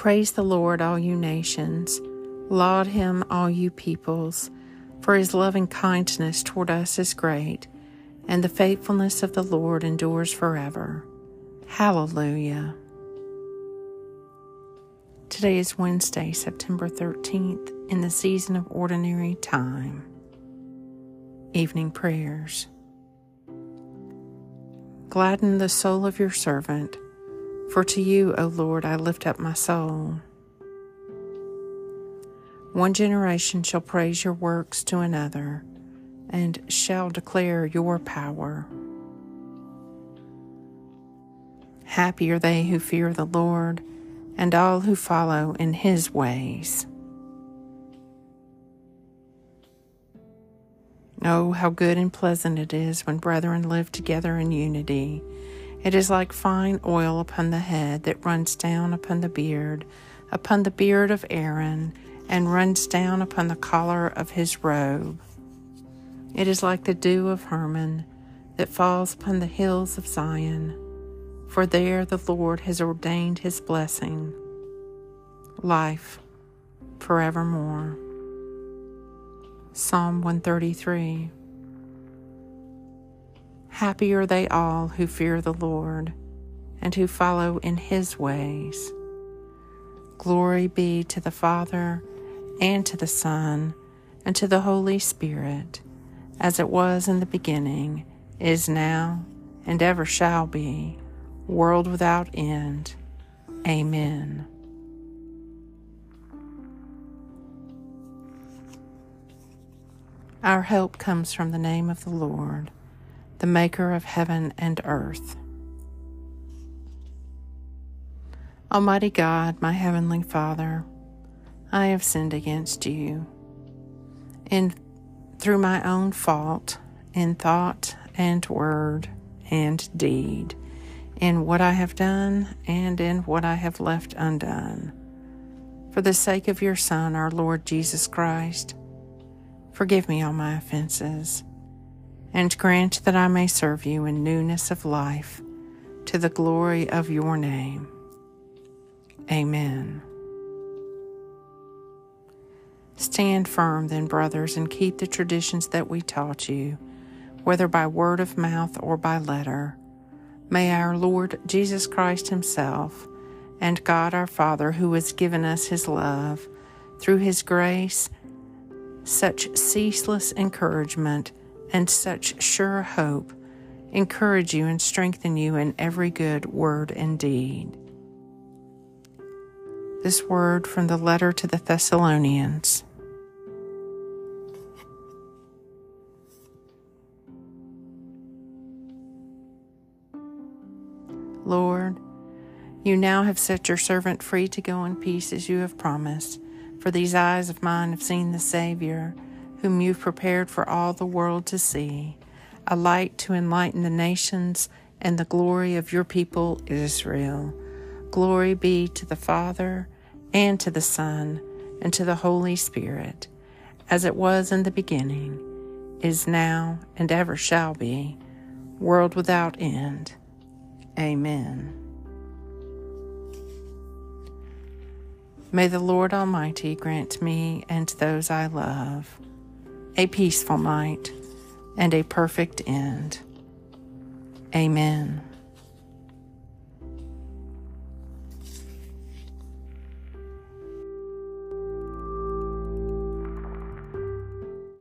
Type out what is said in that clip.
Praise the Lord, all you nations. Laud him, all you peoples. For his loving kindness toward us is great, and the faithfulness of the Lord endures forever. Hallelujah. Today is Wednesday, September 13th, in the season of ordinary time. Evening prayers. Gladden the soul of your servant, for to you, O Lord, I lift up my soul. One generation shall praise your works to another, and shall declare your power. Happy are they who fear the Lord, and all who follow in his ways. Oh, how good and pleasant it is when brethren live together in unity. It is like fine oil upon the head that runs down upon the beard, upon the beard of Aaron, and runs down upon the collar of his robe. It is like the dew of Hermon that falls upon the hills of Zion, for there the Lord has ordained his blessing, life forevermore. Psalm 133. Happy are they all who fear the Lord and who follow in his ways. Glory be to the Father and to the Son and to the Holy Spirit, as it was in the beginning, is now, and ever shall be, world without end. Amen. Our help comes from the name of the Lord, the Maker of heaven and earth. Almighty God, my heavenly Father, I have sinned against you. In through my own fault, in thought and word and deed, in what I have done and in what I have left undone. For the sake of your Son, our Lord Jesus Christ, Forgive me all my offenses, and grant that I may serve you in newness of life to the glory of your name. Amen. Stand firm, then, brothers, and keep the traditions that we taught you, whether by word of mouth or by letter. May our Lord Jesus Christ Himself and God our Father, who has given us His love, through His grace, such ceaseless encouragement and such sure hope encourage you and strengthen you in every good word and deed. This word from the letter to the Thessalonians. Lord, you now have set your servant free to go in peace as you have promised. For these eyes of mine have seen the Savior, whom you've prepared for all the world to see, a light to enlighten the nations and the glory of your people Israel. Glory be to the Father, and to the Son, and to the Holy Spirit, as it was in the beginning, is now, and ever shall be, world without end. Amen. May the Lord Almighty grant me and those I love a peaceful night and a perfect end. Amen.